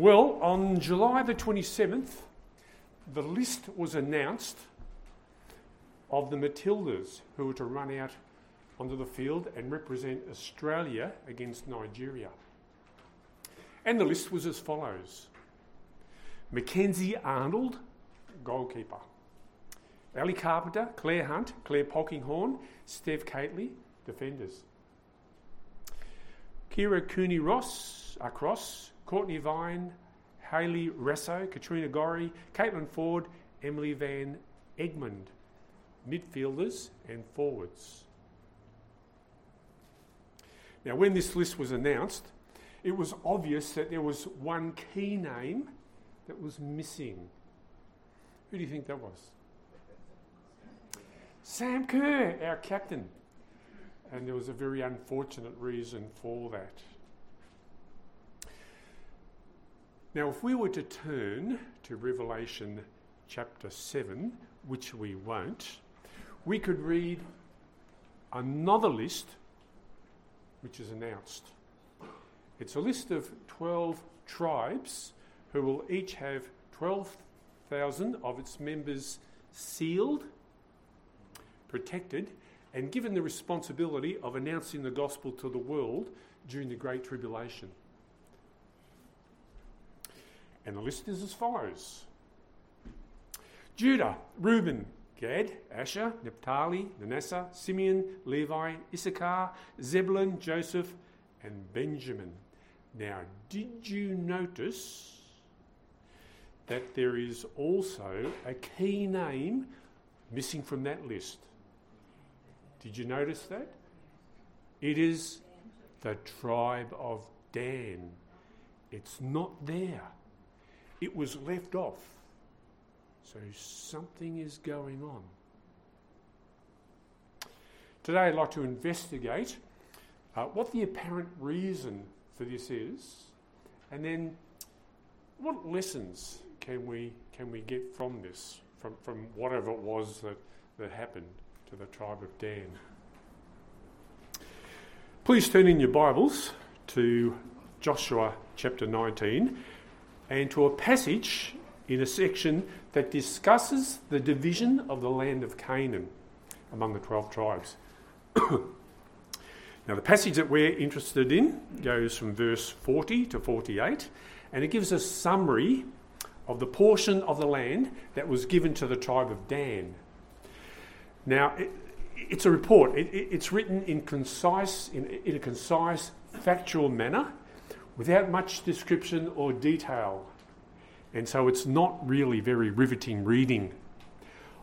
Well, on July the 27th, the list was announced of the Matildas who were to run out onto the field and represent Australia against Nigeria. And the list was as follows Mackenzie Arnold, goalkeeper. Ellie Carpenter, Clare Hunt, Clare Polkinghorne, Steph Catley, defenders. Kyra Cooney Ross, across, Cortnee Vine, Hayley Raso, Katrina Gorry, Caitlin Foord, Emily Van Egmond, midfielders and forwards. Now, when this list was announced, it was obvious that there was one key name that was missing. Who do you think that was? Sam Kerr, our captain. And there was a very unfortunate reason for that. Now, if we were to turn to Revelation chapter 7, which we won't, we could read another list which is announced. It's a list of 12 tribes who will each have 12,000 of its members sealed, protected, and given the responsibility of announcing the gospel to the world during the Great Tribulation. And the list is as follows Judah, Reuben, Gad, Asher, Naphtali, Manasseh, Simeon, Levi, Issachar, Zebulun, Joseph, and Benjamin. Now, did you notice that there is also a key name missing from that list? Did you notice that? It is the tribe of Dan. It's not there. It was left off. So something is going on. Today, I'd like to investigate uh, what the apparent reason for this is, and then what lessons can we can we get from this, from, from whatever it was that, that happened to the tribe of Dan. Please turn in your Bibles to Joshua chapter 19 and to a passage in a section that discusses the division of the land of Canaan among the 12 tribes. now, the passage that we're interested in goes from verse 40 to 48, and it gives a summary of the portion of the land that was given to the tribe of Dan. Now, it, it's a report. It, it, it's written in concise, in, in a concise, factual manner, without much description or detail. And so it's not really very riveting reading.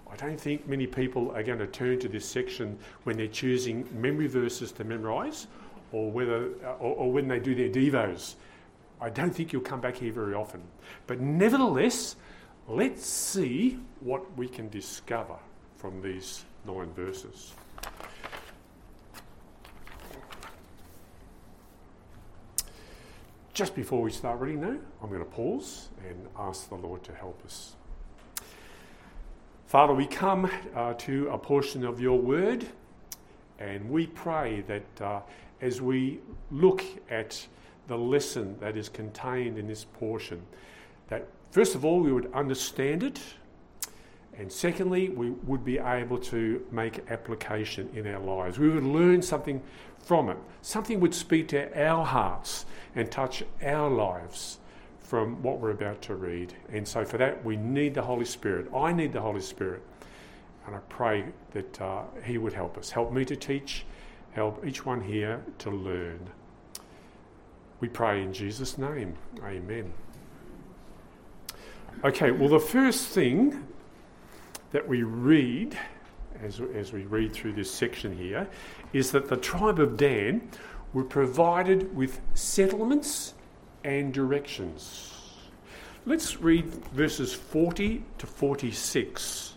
I don't think many people are going to turn to this section when they're choosing memory verses to memorise or, whether, or, or when they do their Devos. I don't think you'll come back here very often. But nevertheless, let's see what we can discover from these nine verses. Just before we start reading now, I'm going to pause and ask the Lord to help us. Father, we come uh, to a portion of your word and we pray that uh, as we look at the lesson that is contained in this portion, that first of all we would understand it, and secondly, we would be able to make application in our lives. We would learn something from it. Something would speak to our hearts and touch our lives from what we're about to read. And so, for that, we need the Holy Spirit. I need the Holy Spirit. And I pray that uh, He would help us. Help me to teach, help each one here to learn. We pray in Jesus' name. Amen. Okay, well, the first thing that we read as, as we read through this section here is that the tribe of Dan were provided with settlements and directions. Let's read verses 40 to 46.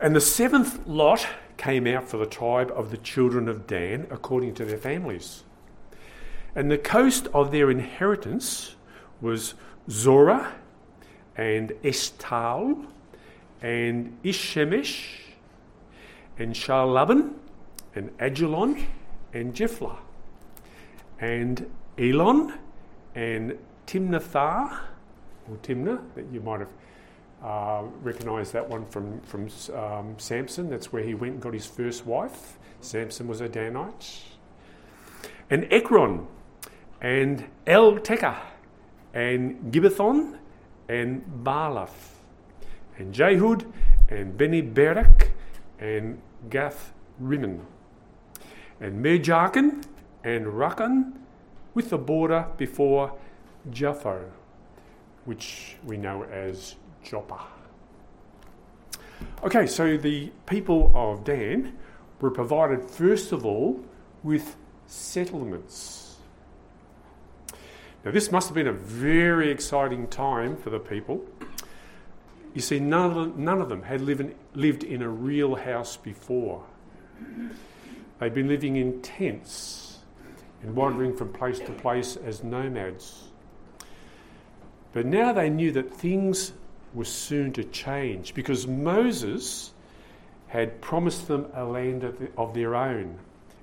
And the seventh lot came out for the tribe of the children of Dan according to their families. And the coast of their inheritance was Zorah and Eshtaol and Irshemesh and Shaalbim and Ajalon and Jethlah and Elon and Timnathar, or Timnah, that you might have uh, recognised that one from, from um, Samson. That's where he went and got his first wife. Samson was a Danite. And Ekron, and El Tekah, and Gibbethon, and Baalath, and Jehud, and Beni Berak, and Gath Rimmon, and Mejarkan, and Rakan, with the border before Japho, which we know as Joppa. Okay, so the people of Dan were provided first of all with settlements. Now, this must have been a very exciting time for the people. You see, none of them, none of them had lived, lived in a real house before. They'd been living in tents and wandering from place to place as nomads. But now they knew that things were soon to change because Moses had promised them a land of their own,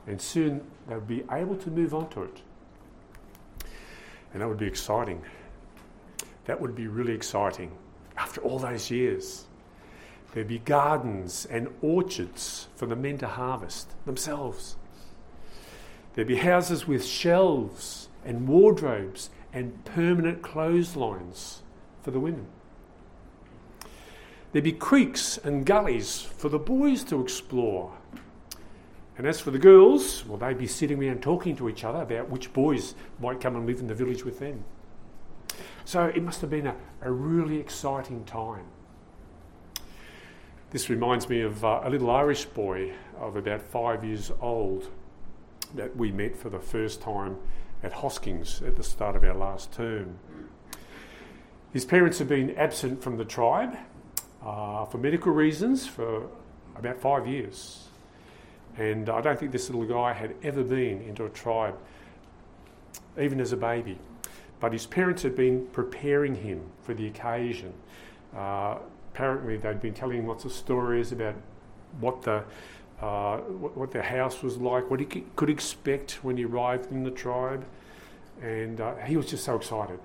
and soon they would be able to move on to it. And that would be exciting. That would be really exciting after all those years. There'd be gardens and orchards for the men to harvest themselves. There'd be houses with shelves and wardrobes and permanent clotheslines for the women. There'd be creeks and gullies for the boys to explore. And as for the girls, well, they'd be sitting around talking to each other about which boys might come and live in the village with them. So it must have been a, a really exciting time. This reminds me of uh, a little Irish boy of about five years old that we met for the first time at Hoskins at the start of our last term. His parents had been absent from the tribe uh, for medical reasons for about five years. And I don't think this little guy had ever been into a tribe, even as a baby. But his parents had been preparing him for the occasion. Uh, apparently, they'd been telling him lots of stories about what the uh, what, their house was like, what he could expect when he arrived in the tribe, and uh, he was just so excited.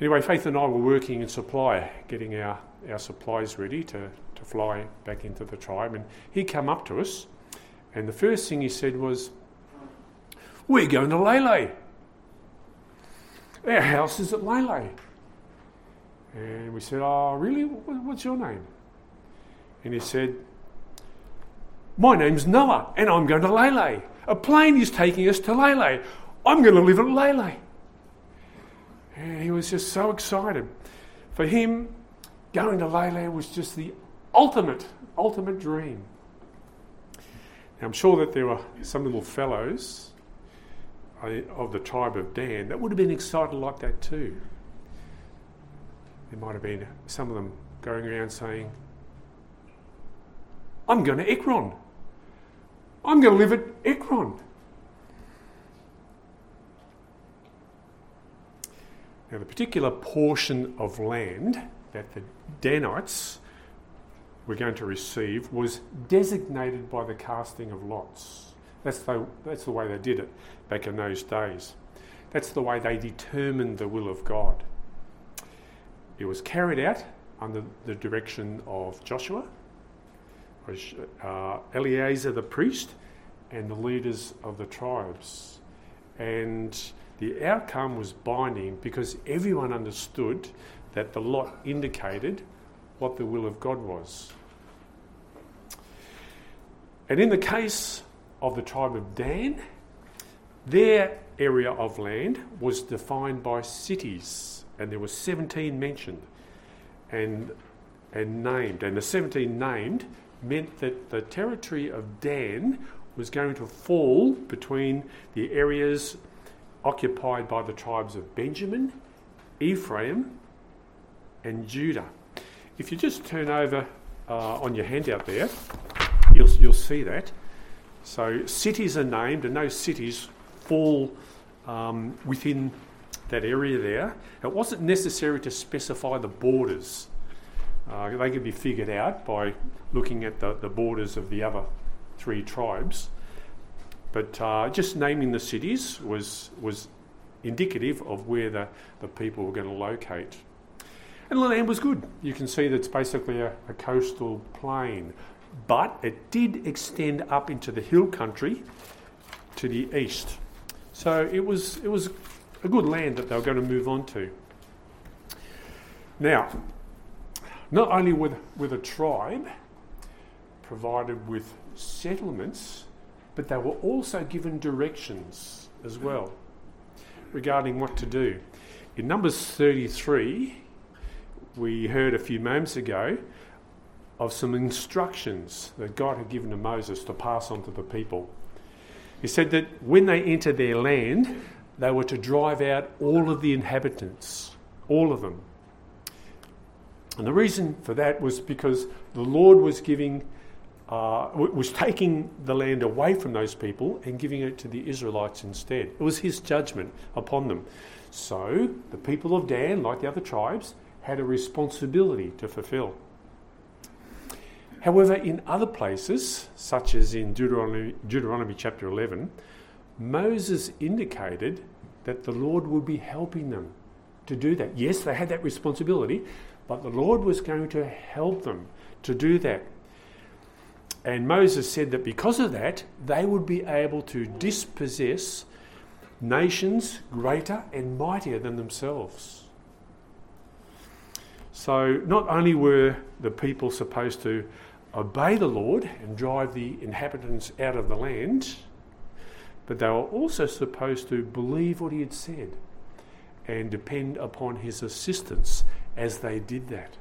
Anyway, Faith and I were working in supply, getting our, our supplies ready to, to fly back into the tribe, and he came up to us, and the first thing he said was, We're going to Lele. Our house is at Lele. And we said, Oh, really? What's your name? And he said, my name's Noah, and I'm going to Lele. A plane is taking us to Lele. I'm going to live at Lele. And he was just so excited. For him, going to Lele was just the ultimate, ultimate dream. Now, I'm sure that there were some little fellows of the tribe of Dan that would have been excited like that too. There might have been some of them going around saying, I'm going to Ekron. I'm going to live at Ekron. Now, the particular portion of land that the Danites were going to receive was designated by the casting of lots. That's the, that's the way they did it back in those days. That's the way they determined the will of God. It was carried out under the direction of Joshua uh, Eleazar the priest and the leaders of the tribes. And the outcome was binding because everyone understood that the lot indicated what the will of God was. And in the case of the tribe of Dan, their area of land was defined by cities, and there were 17 mentioned and, and named. And the 17 named meant that the territory of Dan was going to fall between the areas occupied by the tribes of Benjamin, Ephraim, and Judah. If you just turn over uh, on your handout there, you'll, you'll see that. So cities are named, and those cities fall um, within that area there. It wasn't necessary to specify the borders uh, they could be figured out by looking at the, the borders of the other three tribes. But uh, just naming the cities was, was indicative of where the, the people were going to locate. And the land was good. You can see that it's basically a, a coastal plain, but it did extend up into the hill country to the east. So it was, it was a good land that they were going to move on to. Now, not only with, with a tribe provided with settlements, but they were also given directions as well regarding what to do. In Numbers 33, we heard a few moments ago of some instructions that God had given to Moses to pass on to the people. He said that when they enter their land, they were to drive out all of the inhabitants, all of them. And the reason for that was because the Lord was giving, uh, was taking the land away from those people and giving it to the Israelites instead. It was His judgment upon them. So the people of Dan, like the other tribes, had a responsibility to fulfill. However, in other places, such as in Deuteronomy, Deuteronomy chapter 11, Moses indicated that the Lord would be helping them to do that. Yes, they had that responsibility, but the Lord was going to help them to do that. And Moses said that because of that, they would be able to dispossess nations greater and mightier than themselves. So, not only were the people supposed to obey the Lord and drive the inhabitants out of the land, but they were also supposed to believe what he had said and depend upon his assistance as they did that.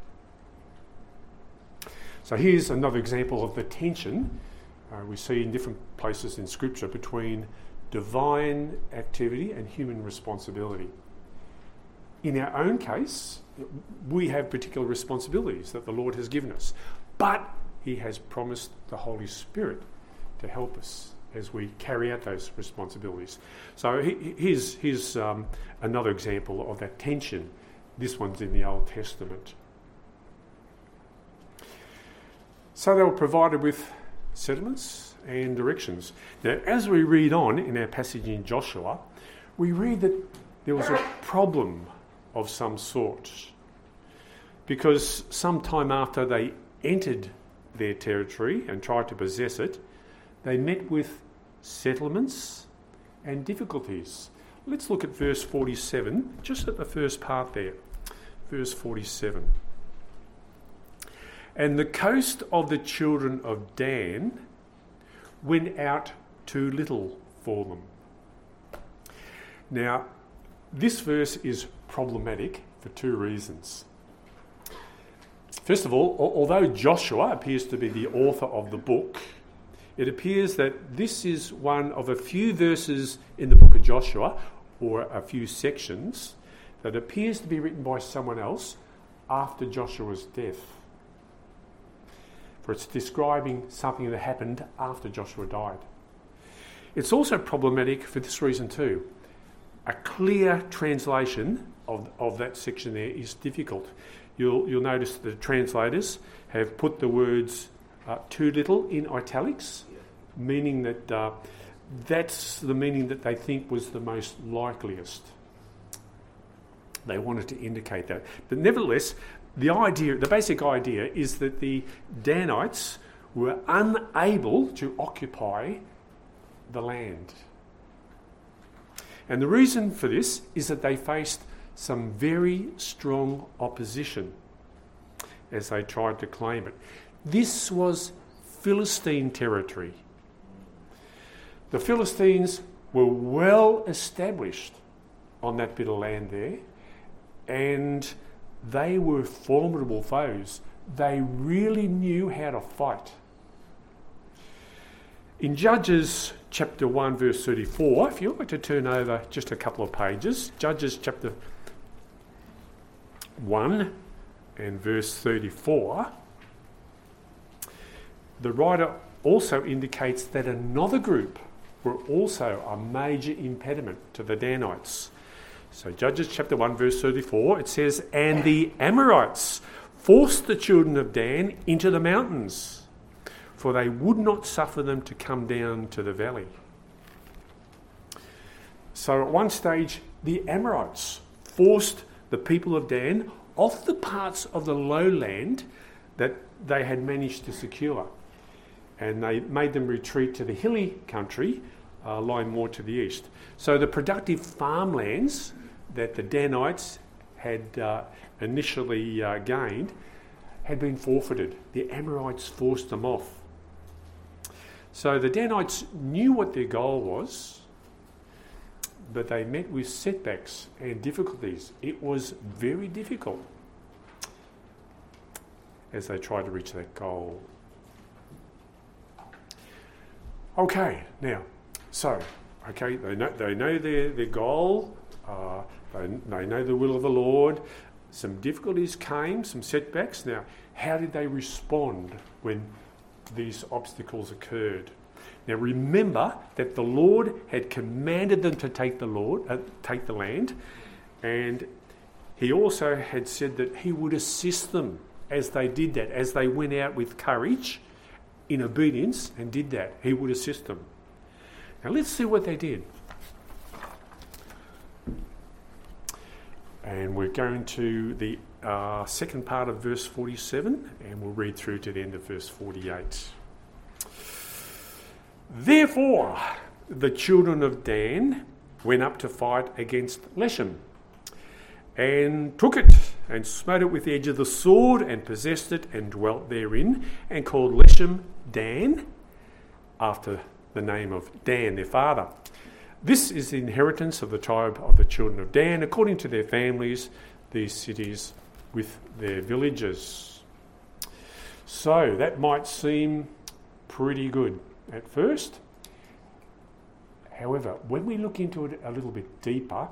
So here's another example of the tension uh, we see in different places in Scripture between divine activity and human responsibility. In our own case, we have particular responsibilities that the Lord has given us, but He has promised the Holy Spirit to help us as we carry out those responsibilities. So here's, here's um, another example of that tension. This one's in the Old Testament. So they were provided with settlements and directions. Now, as we read on in our passage in Joshua, we read that there was a problem of some sort. Because some time after they entered their territory and tried to possess it, they met with settlements and difficulties. Let's look at verse 47, just at the first part there. Verse 47. And the coast of the children of Dan went out too little for them. Now, this verse is problematic for two reasons. First of all, although Joshua appears to be the author of the book, it appears that this is one of a few verses in the book of Joshua, or a few sections, that appears to be written by someone else after Joshua's death. For it's describing something that happened after Joshua died. It's also problematic for this reason, too. A clear translation of, of that section there is difficult. You'll, you'll notice the translators have put the words uh, too little in italics, meaning that uh, that's the meaning that they think was the most likeliest. They wanted to indicate that. But nevertheless, the idea, the basic idea is that the Danites were unable to occupy the land. And the reason for this is that they faced some very strong opposition as they tried to claim it. This was Philistine territory. The Philistines were well established on that bit of land there, and they were formidable foes. They really knew how to fight. In Judges chapter 1, verse 34, if you'd like to turn over just a couple of pages, Judges chapter 1 and verse 34, the writer also indicates that another group were also a major impediment to the Danites. So, Judges chapter 1, verse 34, it says, And the Amorites forced the children of Dan into the mountains, for they would not suffer them to come down to the valley. So at one stage, the Amorites forced the people of Dan off the parts of the lowland that they had managed to secure. And they made them retreat to the hilly country uh, lying more to the east. So the productive farmlands that the Danites had uh, initially uh, gained had been forfeited. The Amorites forced them off. So the Danites knew what their goal was, but they met with setbacks and difficulties. It was very difficult as they tried to reach that goal. Okay, now, so, okay, they know, they know their, their goal, uh, they, they know the will of the Lord. Some difficulties came, some setbacks. Now, how did they respond when these obstacles occurred? Now, remember that the Lord had commanded them to take the Lord, uh, take the land, and He also had said that He would assist them as they did that, as they went out with courage, in obedience, and did that. He would assist them. Now, let's see what they did. And we're going to the uh, second part of verse 47, and we'll read through to the end of verse 48. Therefore, the children of Dan went up to fight against Leshem, and took it, and smote it with the edge of the sword, and possessed it, and dwelt therein, and called Leshem Dan, after the name of Dan, their father. This is the inheritance of the tribe of the children of Dan, according to their families, these cities with their villages. So that might seem pretty good at first. However, when we look into it a little bit deeper,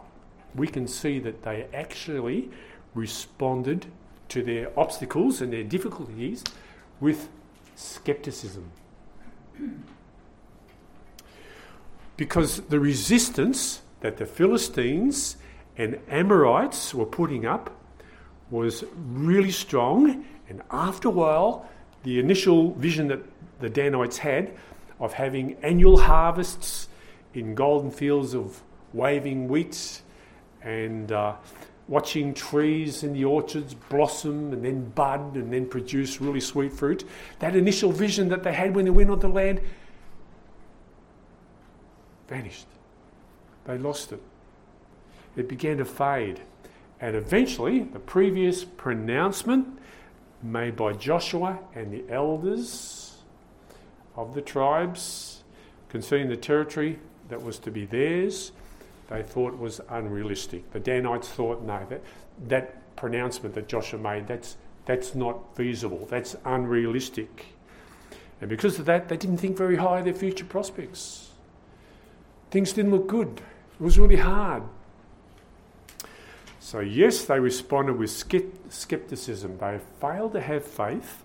we can see that they actually responded to their obstacles and their difficulties with skepticism. Because the resistance that the Philistines and Amorites were putting up was really strong, and after a while, the initial vision that the Danites had of having annual harvests in golden fields of waving wheat and uh, watching trees in the orchards blossom and then bud and then produce really sweet fruit. That initial vision that they had when they went onto the land vanished. They lost it. It began to fade. And eventually, the previous pronouncement made by Joshua and the elders of the tribes concerning the territory that was to be theirs, they thought was unrealistic. The Danites thought, no, that, that pronouncement that Joshua made, that's, that's not feasible, that's unrealistic. And because of that, they didn't think very high of their future prospects. Things didn't look good, it was really hard. So, yes, they responded with skepticism. They failed to have faith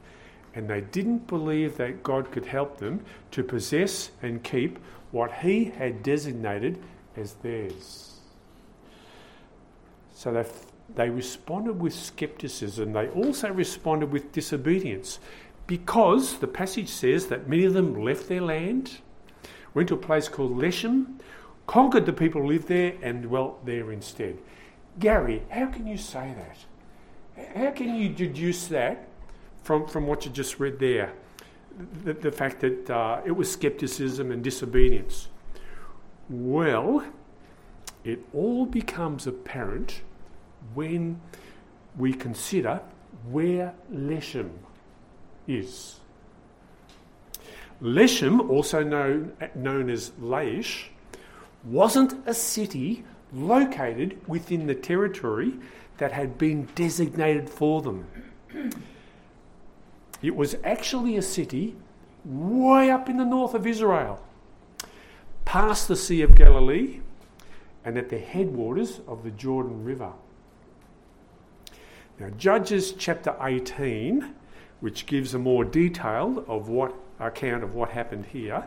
and they didn't believe that God could help them to possess and keep what He had designated as theirs. So they, they responded with skepticism. They also responded with disobedience because the passage says that many of them left their land, went to a place called Leshem, conquered the people who lived there, and dwelt there instead. Gary, how can you say that? How can you deduce that from, from what you just read there? The, the fact that uh, it was skepticism and disobedience. Well, it all becomes apparent when we consider where Leshem is. Leshem, also known, known as Laish, wasn't a city located within the territory that had been designated for them. It was actually a city way up in the north of Israel, past the Sea of Galilee and at the headwaters of the Jordan River. Now, Judges chapter 18, which gives a more detailed of what account of what happened here,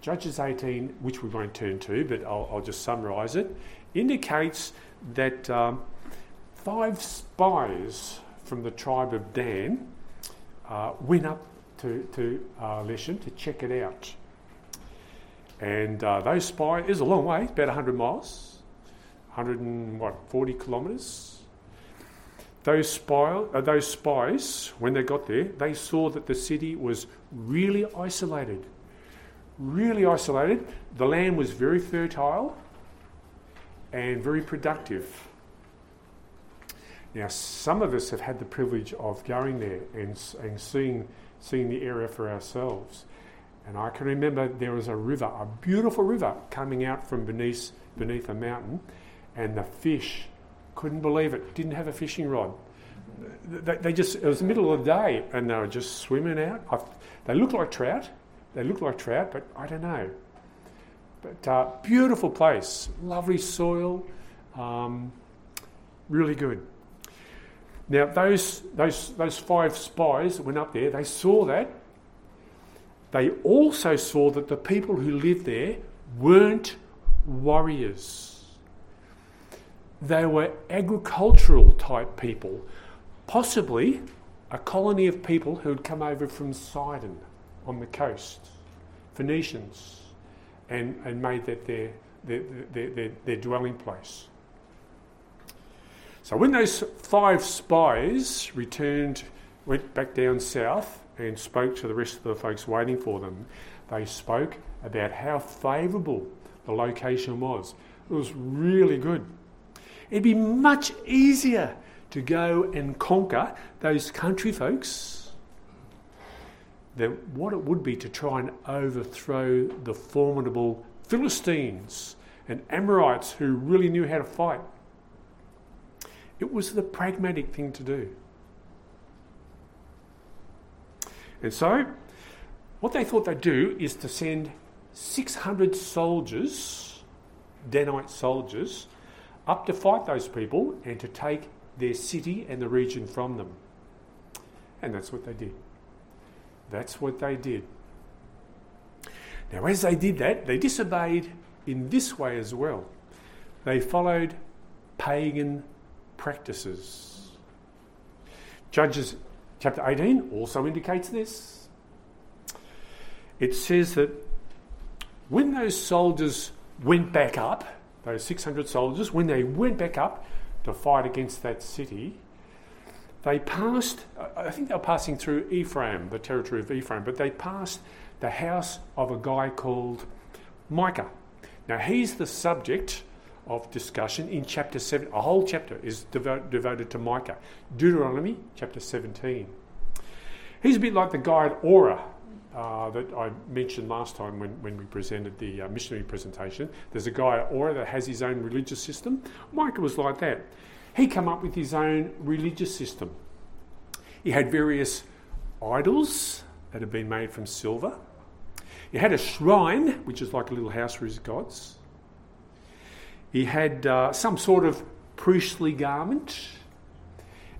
Judges 18, which we won't turn to, but I'll, I'll just summarise it, indicates that um, five spies from the tribe of Dan uh, went up to, to uh, to check it out. And uh, those spies, was a long way, about 100 miles, 140 kilometres. Those, spy, uh, those spies, when they got there, they saw that the city was really isolated. Really isolated. The land was very fertile and very productive. Now, some of us have had the privilege of going there and, and seeing, seeing the area for ourselves. And I can remember there was a river, a beautiful river, coming out from beneath, beneath a mountain, and the fish couldn't believe it, didn't have a fishing rod. They, they just, it was the middle of the day, and they were just swimming out. I, they looked like trout, they looked like trout, but I don't know. But uh, beautiful place, lovely soil, um, really good. Now, those, those, those five spies that went up there, they saw that. They also saw that the people who lived there weren't warriors. They were agricultural type people, possibly a colony of people who had come over from Sidon on the coast, Phoenicians, and, and made that their, their, their, their, their dwelling place. So when those five spies returned, went back down south and spoke to the rest of the folks waiting for them, they spoke about how favourable the location was. It was really good. It'd be much easier to go and conquer those country folks than what it would be to try and overthrow the formidable Philistines and Amorites who really knew how to fight. It was the pragmatic thing to do. And so, what they thought they'd do is to send 600 soldiers, Danite soldiers, up to fight those people and to take their city and the region from them. And that's what they did. That's what they did. Now, as they did that, they disobeyed in this way as well. They followed pagan practices. Judges chapter 18 also indicates this. It says that when those soldiers went back up, those 600 soldiers, when they went back up to fight against that city, they passed, I think they were passing through Ephraim, the territory of Ephraim, but they passed the house of a guy called Micah. Now, he's the subject of discussion in chapter 7. A whole chapter is devo- devoted to Micah. Deuteronomy chapter 17. He's a bit like the guy at Ora uh, that I mentioned last time when, when we presented the uh, missionary presentation. There's a guy at Ora that has his own religious system. Micah was like that. He came up with his own religious system. He had various idols that had been made from silver. He had a shrine, which is like a little house for his gods. He had uh, some sort of priestly garment,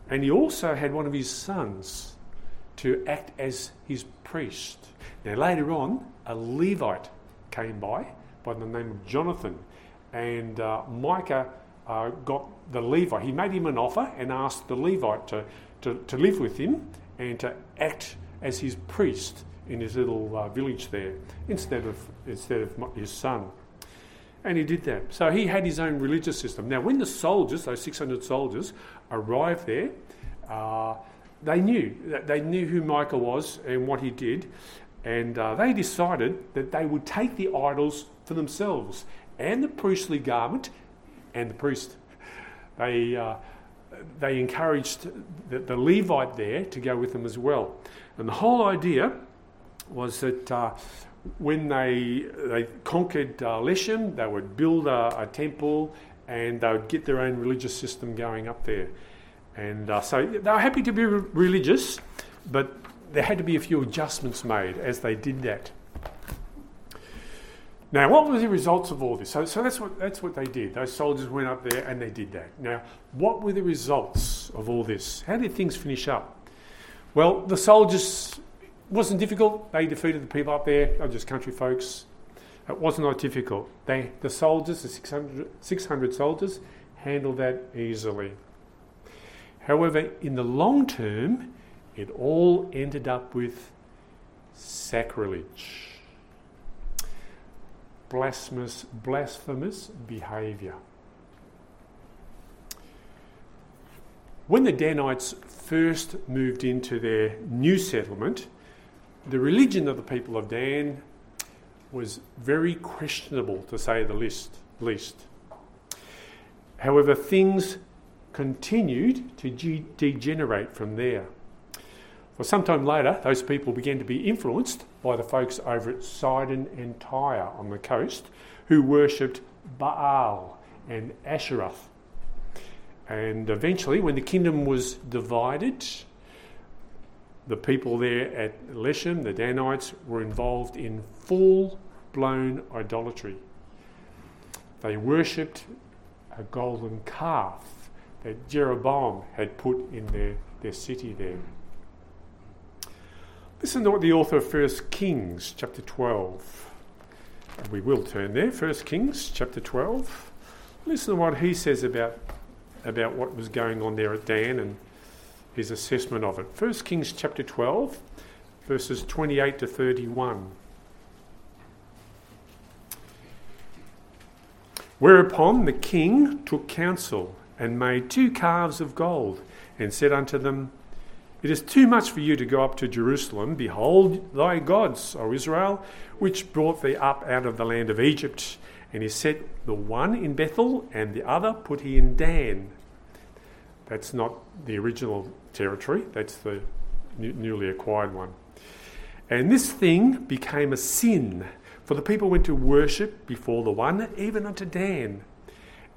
and he also had one of his sons to act as his priest. Now, later on, a Levite came by by the name of Jonathan, and uh, Micah uh, got the Levite. He made him an offer and asked the Levite to, to, to live with him and to act as his priest in his little uh, village there instead of, instead of his son. And he did that. So he had his own religious system. Now, when the soldiers, those 600 soldiers, arrived there, uh, they knew that they knew who Micah was and what he did, and uh, they decided that they would take the idols for themselves and the priestly garment and the priest. They uh, they encouraged the, the, Levite there to go with them as well, and the whole idea was that uh, when they they conquered uh, Leshem, they would build a, a, temple and they would get their own religious system going up there. And uh, so they were happy to be re- religious, but there had to be a few adjustments made as they did that. Now, what were the results of all this? So, so that's what that's what they did. Those soldiers went up there and they did that. Now, what were the results of all this? How did things finish up? Well, the soldiers wasn't difficult. They defeated the people up there. They were just country folks. It wasn't that difficult. They, the soldiers, the 600, 600 soldiers, handled that easily. However, in the long term, it all ended up with sacrilege. blasphemous, blasphemous behaviour. When the Danites first moved into their new settlement, the religion of the people of Dan was very questionable, to say the least. least. However, things continued to ge- degenerate from there. For some time later, those people began to be influenced by the folks over at Sidon and Tyre on the coast who worshipped Baal and Asheroth. And eventually, when the kingdom was divided, the people there at Leshem, the Danites, were involved in full blown idolatry. They worshipped a golden calf that Jeroboam had put in their, their city there. Listen to what the author of 1 Kings chapter 12. We will turn there. 1 Kings chapter 12. Listen to what he says about, about what was going on there at Dan and his assessment of it. 1 Kings chapter 12, verses 28 to 31. Whereupon the king took counsel and made two calves of gold and said unto them, it is too much for you to go up to Jerusalem. Behold thy gods, O Israel, which brought thee up out of the land of Egypt. And he set the one in Bethel, and the other put he in Dan. That's not the original territory, that's the newly acquired one. And this thing became a sin, for the people went to worship before the one, even unto Dan.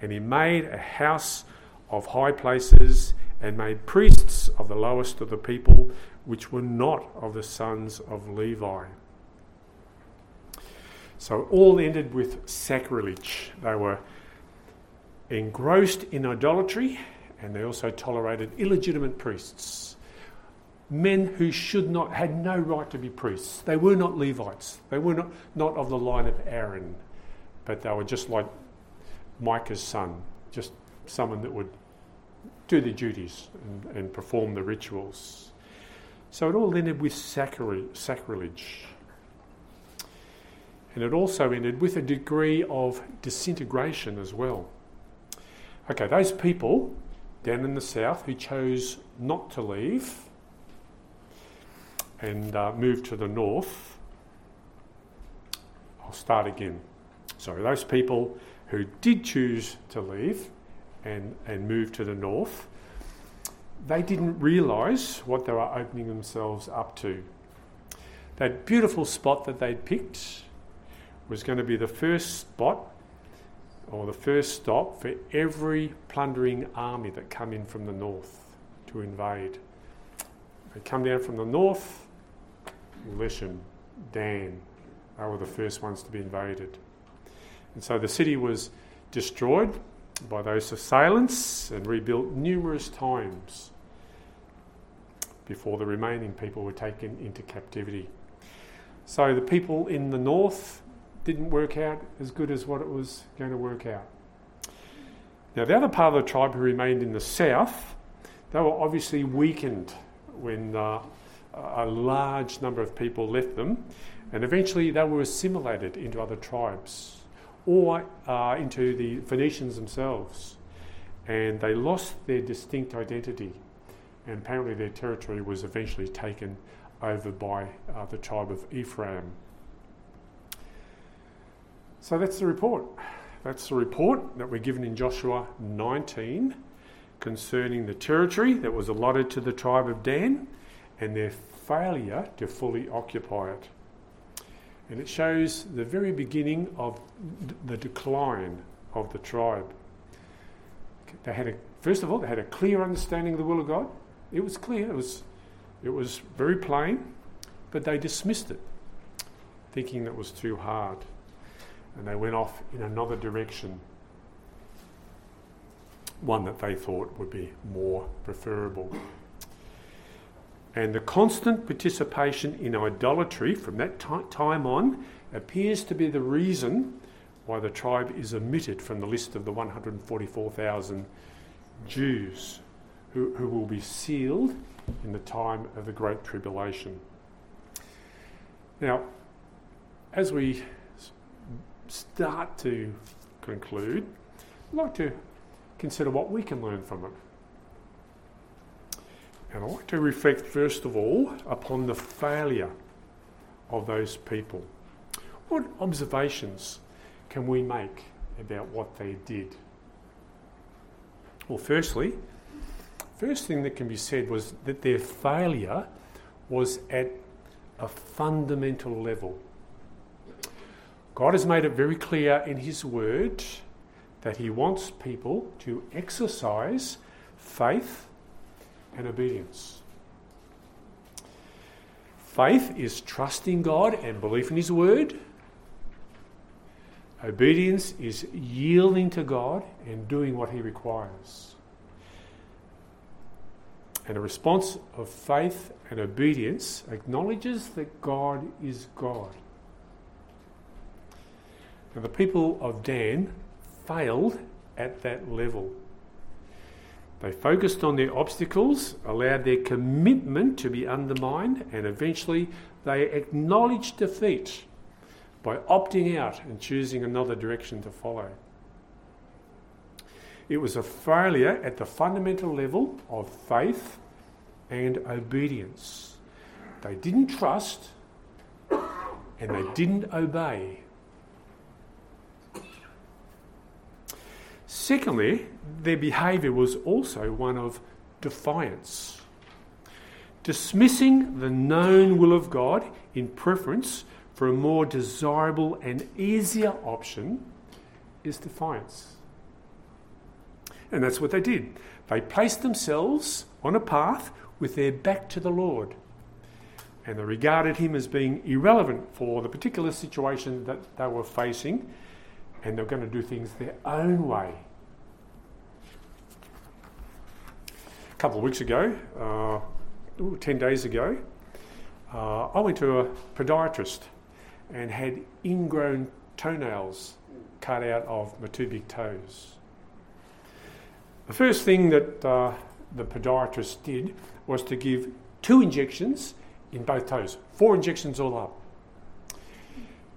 And he made a house of high places and made priests of the lowest of the people, which were not of the sons of Levi. So all ended with sacrilege. They were engrossed in idolatry and they also tolerated illegitimate priests. Men who should not, had no right to be priests. They were not Levites. They were not, not of the line of Aaron, but they were just like Micah's son, just someone that would do the duties and, and perform the rituals. So it all ended with sacrilege. And it also ended with a degree of disintegration as well. Okay, those people down in the south who chose not to leave and uh, move to the north, I'll start again. Sorry, those people who did choose to leave and, and moved to the north, they didn't realise what they were opening themselves up to. That beautiful spot that they'd picked was going to be the first spot or the first stop for every plundering army that come in from the north to invade. They come down from the north, Leshem, Dan, they were the first ones to be invaded. And so the city was destroyed by those assailants and rebuilt numerous times before the remaining people were taken into captivity. So the people in the north didn't work out as good as what it was going to work out. Now, the other part of the tribe who remained in the south, they were obviously weakened when uh, a large number of people left them, and eventually they were assimilated into other tribes or uh, into the Phoenicians themselves. And they lost their distinct identity. And apparently, their territory was eventually taken over by uh, the tribe of Ephraim. So that's the report. That's the report that we're given in Joshua 19 concerning the territory that was allotted to the tribe of Dan and their failure to fully occupy it. And it shows the very beginning of the decline of the tribe. They had a, first of all, they had a clear understanding of the will of God. It was clear, it was, it was very plain, but they dismissed it, thinking that was too hard. And they went off in another direction, one that they thought would be more preferable. And the constant participation in idolatry from that t- time on appears to be the reason why the tribe is omitted from the list of the 144,000 Jews who, who will be sealed in the time of the Great Tribulation. Now, as we start to conclude, I'd like to consider what we can learn from it. And I'd like to reflect, first of all, upon the failure of those people. What observations can we make about what they did? Well, firstly, first thing that can be said was that their failure was at a fundamental level. God has made it very clear in His Word that He wants people to exercise faith and obedience. Faith is trusting God and belief in His Word. Obedience is yielding to God and doing what He requires. And a response of faith and obedience acknowledges that God is God. Now, the people of Dan failed at that level. They focused on their obstacles, allowed their commitment to be undermined, and eventually they acknowledged defeat by opting out and choosing another direction to follow. It was a failure at the fundamental level of faith and obedience. They didn't trust and they didn't obey. Secondly, their behaviour was also one of defiance. Dismissing the known will of God in preference for a more desirable and easier option is defiance. And that's what they did. They placed themselves on a path with their back to the Lord. And they regarded him as being irrelevant for the particular situation that they were facing, and they're going to do things their own way. A couple of weeks ago, uh, ooh, 10 days ago, uh, I went to a podiatrist and had ingrown toenails cut out of my two big toes. The first thing that uh, the podiatrist did was to give two injections in both toes, four injections all up.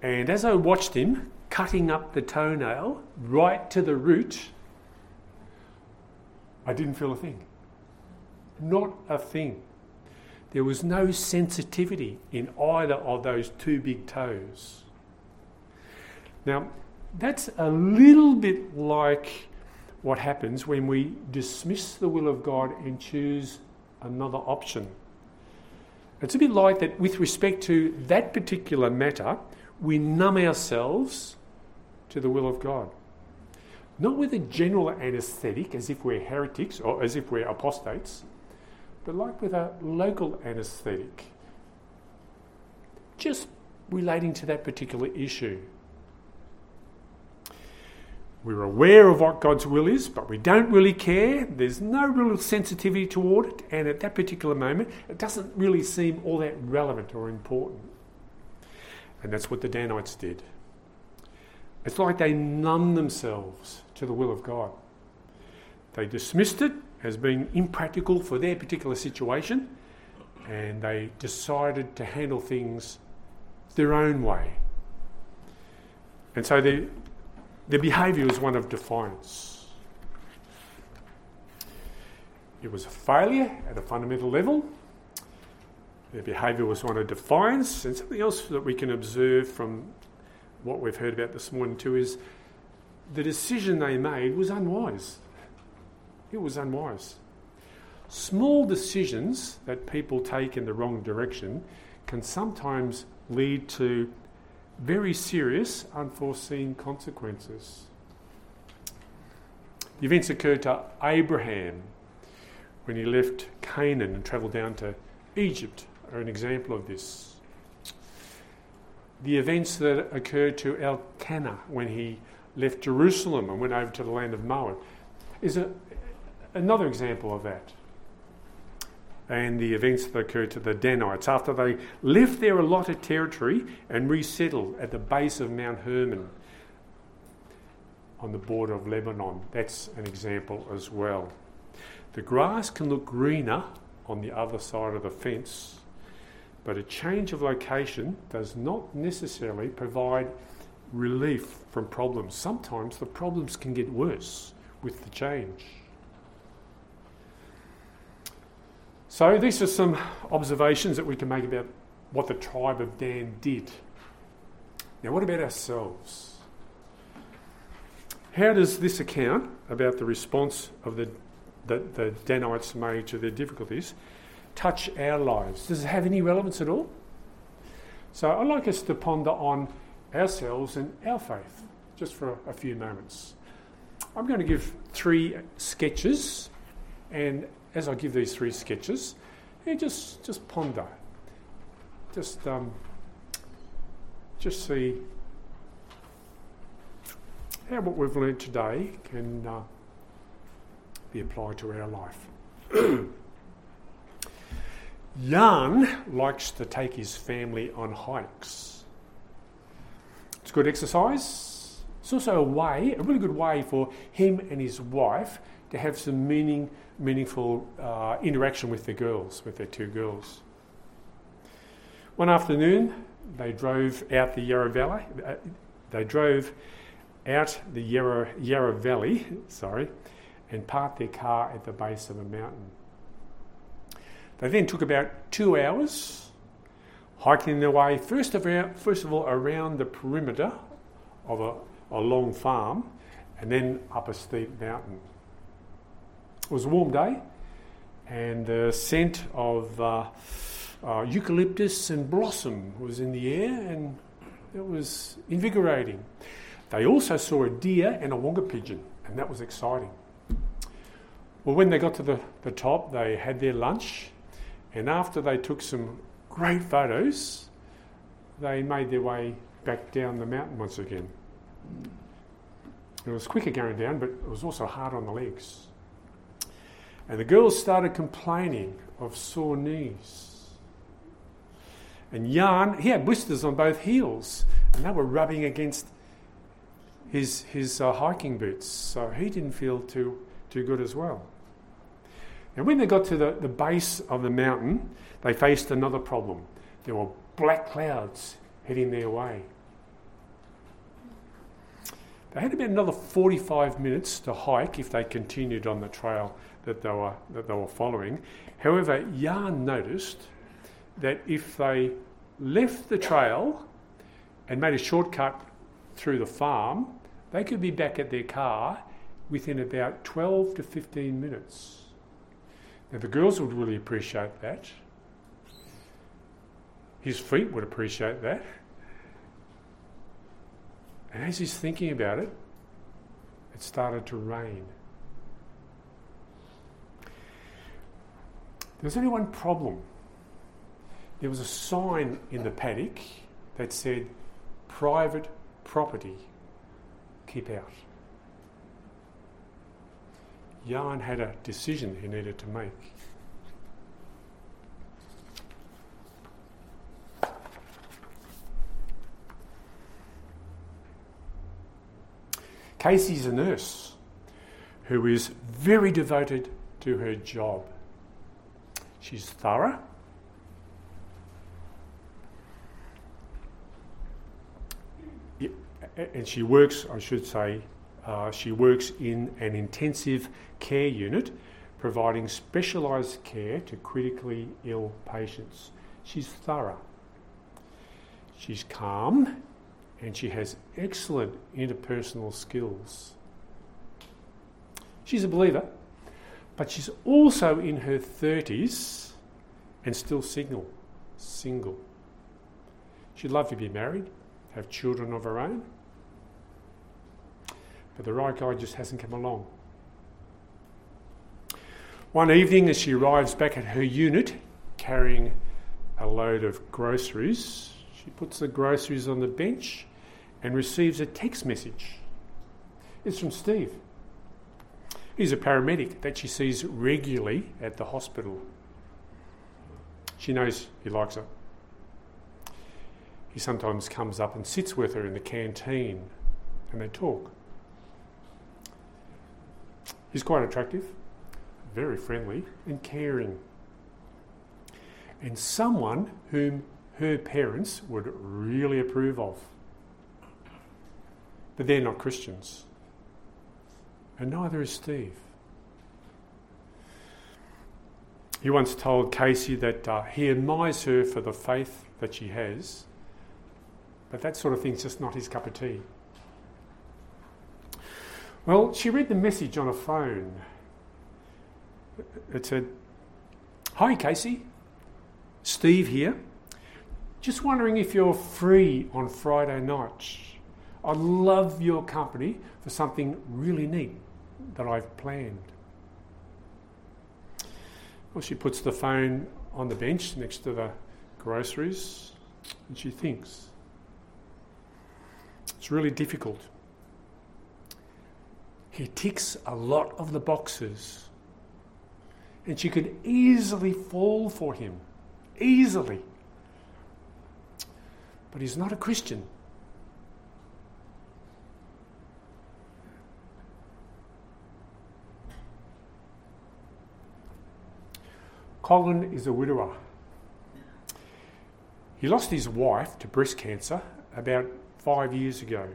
And as I watched him cutting up the toenail right to the root, I didn't feel a thing. Not a thing. There was no sensitivity in either of those two big toes. Now, that's a little bit like what happens when we dismiss the will of God and choose another option. It's a bit like that with respect to that particular matter, we numb ourselves to the will of God. Not with a general anaesthetic as if we're heretics or as if we're apostates, but like with a local anaesthetic, just relating to that particular issue. We're aware of what God's will is, but we don't really care. There's no real sensitivity toward it, and at that particular moment, it doesn't really seem all that relevant or important. And that's what the Danites did. It's like they numb themselves to the will of God. They dismissed it as being impractical for their particular situation, and they decided to handle things their own way. And so their, their behaviour was one of defiance. It was a failure at a fundamental level. Their behaviour was one of defiance, and something else that we can observe from what we've heard about this morning too is the decision they made was unwise. It was unwise. Small decisions that people take in the wrong direction can sometimes lead to very serious, unforeseen consequences. The events occurred to Abraham when he left Canaan and travelled down to Egypt, are an example of this. The events that occurred to Elkanah when he left Jerusalem and went over to the land of Moab is a, another example of that. And the events that occurred to the Danites after they left their allotted territory and resettled at the base of Mount Hermon on the border of Lebanon. That's an example as well. The grass can look greener on the other side of the fence, but a change of location does not necessarily provide relief from problems. Sometimes the problems can get worse with the change. So, these are some observations that we can make about what the tribe of Dan did. Now, what about ourselves? How does this account about the response of the, the Danites made to their difficulties touch our lives? Does it have any relevance at all? So, I'd like us to ponder on ourselves and our faith just for a, few moments. I'm going to give three sketches, and as I give these three sketches, just just ponder, just um, just see how what we've learned today can uh, be applied to our life. Jan likes to take his family on hikes. It's good exercise. It's also a way, a really good way for him and his wife to have some meaning, meaningful uh, interaction with their girls, with their two girls. One afternoon, they drove out the Yarra Valley. Uh, they drove out the Yarra, Yarra Valley, sorry, and parked their car at the base of a mountain. They then took about two hours hiking their way, first of, all, first of all around the perimeter of a, a long farm and then up a steep mountain. It was a warm day, and the scent of uh, uh, eucalyptus and blossom was in the air, and it was invigorating. They also saw a deer and a wonga pigeon, and that was exciting. Well, when they got to the, the top, they had their lunch, and after they took some great photos, they made their way back down the mountain once again. It was quicker going down, but it was also hard on the legs. And the girls started complaining of sore knees. And Jan, he had blisters on both heels, and they were rubbing against his, his uh, hiking boots, so he didn't feel too, too good as well. And when they got to the, the base of the mountain, they faced another problem. There were black clouds heading their way. They had about another 45 minutes to hike if they continued on the trail that they were, that they were following. However, Jan noticed that if they left the trail and made a shortcut through the farm, they could be back at their car within about 12 to 15 minutes. Now, the girls would really appreciate that. His feet would appreciate that. And as he's thinking about it, it started to rain. There was only one problem. There was a sign in the paddock that said, private property, keep out. Jan had a decision he needed to make. Casey's a nurse who is very devoted to her job. She's thorough. And she works, I should say, uh, she works in an intensive care unit providing specialised care to critically ill patients. She's thorough. She's calm and she has excellent interpersonal skills. She's a believer, but she's also in her 30s and still single. Single. She'd love to be married, have children of her own, but the right guy just hasn't come along. One evening, as she arrives back at her unit carrying a load of groceries, she puts the groceries on the bench and receives a text message. It's from Steve. He's a paramedic that she sees regularly at the hospital. She knows he likes her. He sometimes comes up and sits with her in the canteen and they talk. He's quite attractive, very friendly, and caring. And someone whom her parents would really approve of. but they're not Christians. And neither is Steve. He once told Casey that uh, he admires her for the faith that she has, but that sort of thing's just not his cup of tea. Well, she read the message on a phone. It said, Hi, Casey. Steve here. Just wondering if you're free on Friday night. I'd love your company for something really neat that I've planned. Well, she puts the phone on the bench next to the groceries and she thinks. It's really difficult. He ticks a lot of the boxes. And she could easily fall for him. Easily. But he's not a Christian. Colin is a widower. He lost his wife to breast cancer about five years ago.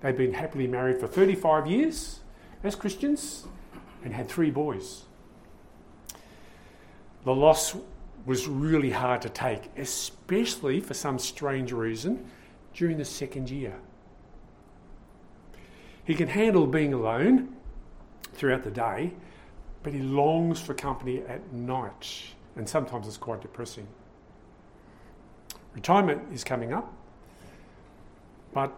They'd been happily married for 35 years as Christians and had three boys. The loss was really hard to take, especially for some strange reason during the second year. He can handle being alone throughout the day, but he longs for company at night, and sometimes it's quite depressing. Retirement is coming up, but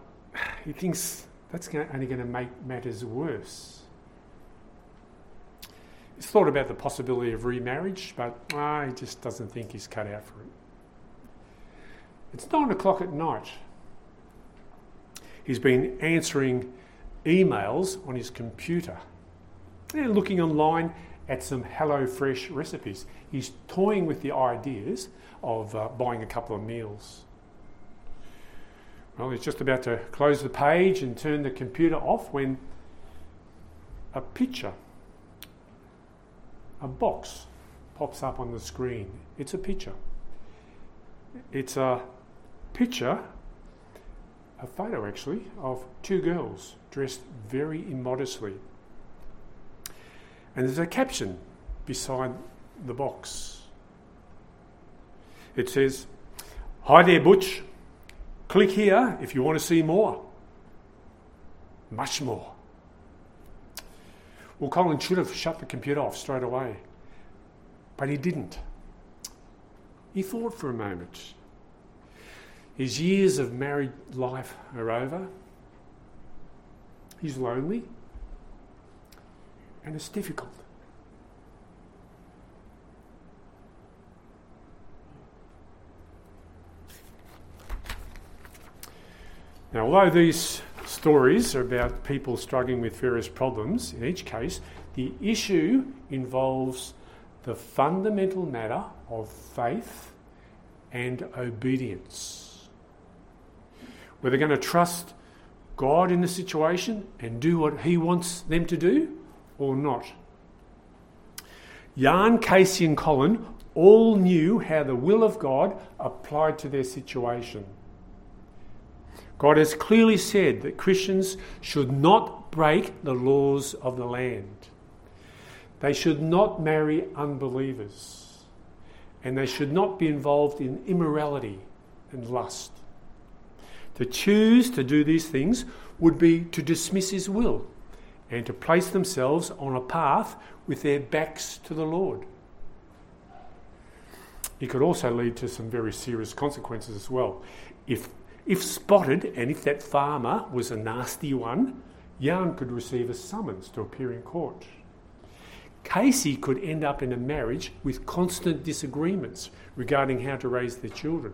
he thinks that's only going to make matters worse. He's thought about the possibility of remarriage, but ah, he just doesn't think he's cut out for it. It's nine o'clock at night. He's been answering emails on his computer and looking online at some HelloFresh recipes. He's toying with the ideas of uh, buying a couple of meals. Well, he's just about to close the page and turn the computer off when a picture, a box, pops up on the screen. It's a picture. It's a picture, a photo actually, of two girls dressed very immodestly. And there's a caption beside the box. It says, Hi there, Butch. Click here if you want to see more. Much more. Well, Colin should have shut the computer off straight away, but he didn't. He thought for a moment. His years of married life are over. He's lonely and it's difficult. Now, although these stories are about people struggling with various problems, in each case, the issue involves the fundamental matter of faith and obedience. Whether they're going to trust God in the situation and do what He wants them to do, or not. Jan, Casey, and Colin all knew how the will of God applied to their situation. God has clearly said that Christians should not break the laws of the land. They should not marry unbelievers. And they should not be involved in immorality and lust. To choose to do these things would be to dismiss His will and to place themselves on a path with their backs to the Lord. It could also lead to some very serious consequences as well. If, if spotted, and if that farmer was a nasty one, Jan could receive a summons to appear in court. Casey could end up in a marriage with constant disagreements regarding how to raise their children.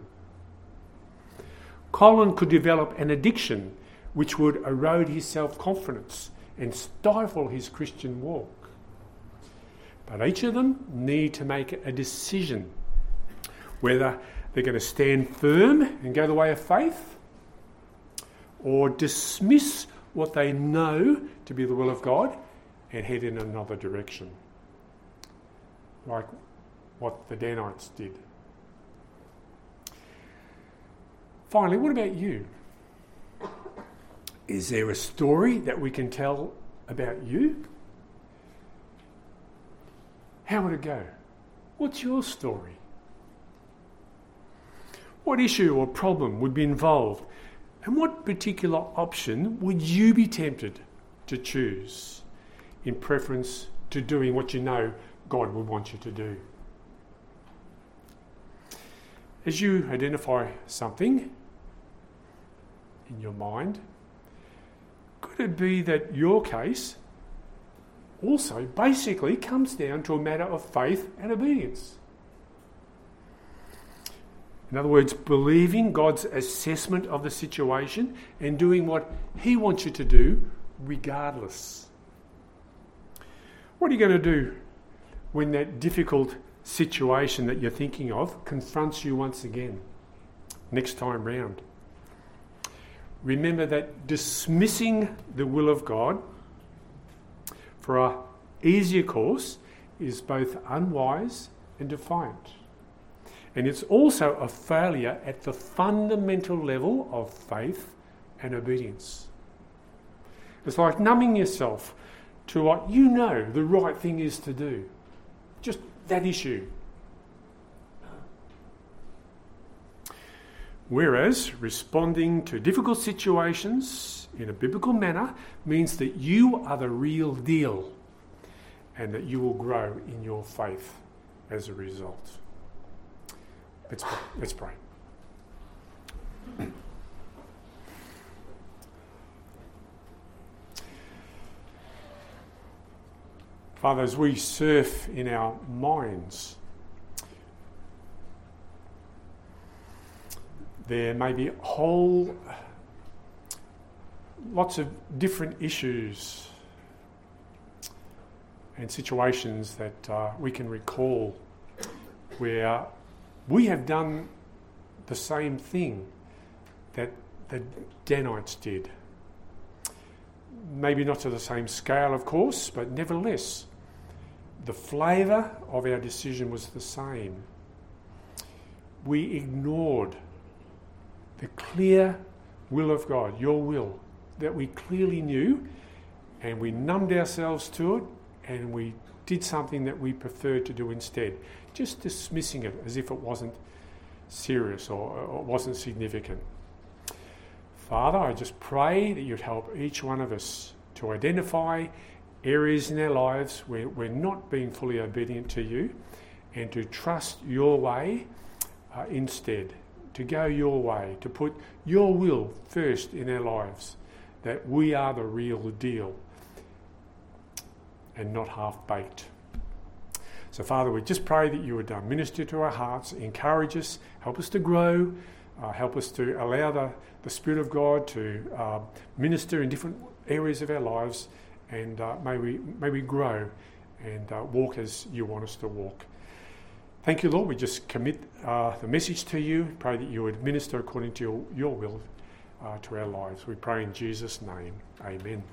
Colin could develop an addiction which would erode his self confidence and stifle his Christian walk. But each of them need to make a decision whether they're going to stand firm and go the way of faith or dismiss what they know to be the will of God and head in another direction, like what the Danites did. Finally, what about you? Is there a story that we can tell about you? How would it go? What's your story? What issue or problem would be involved? And what particular option would you be tempted to choose in preference to doing what you know God would want you to do? As you identify something in your mind, could it be that your case also basically comes down to a matter of faith and obedience? In other words, believing God's assessment of the situation and doing what He wants you to do regardless. What are you going to do when that difficult situation that you're thinking of confronts you once again next time round? Remember that dismissing the will of God for a easier course is both unwise and defiant. And it's also a failure at the fundamental level of faith and obedience. It's like numbing yourself to what you know the right thing is to do. Just that issue. Whereas responding to difficult situations in a biblical manner means that you are the real deal and that you will grow in your faith as a result. Let's pray. Father, as we surf in our minds, there may be whole lots of different issues and situations that uh, we can recall where we have done the same thing that the Danites did. Maybe not to the same scale, of course, but nevertheless, the flavour of our decision was the same. We ignored the clear will of God, your will, that we clearly knew, and we numbed ourselves to it, and we did something that we preferred to do instead just dismissing it as if it wasn't serious or, or wasn't significant. Father, I just pray that you'd help each one of us to identify areas in our lives where we're not being fully obedient to you and to trust your way uh, instead, to go your way, to put your will first in our lives, that we are the real deal and not half baked. So, Father, we just pray that you would uh, minister to our hearts, encourage us, help us to grow, uh, help us to allow the, the Spirit of God to uh, minister in different areas of our lives, and uh, may, we, may we grow and uh, walk as you want us to walk. Thank you, Lord. We just commit uh, the message to you. Pray that you would minister according to your, your will to our lives. We pray in Jesus' name. Amen.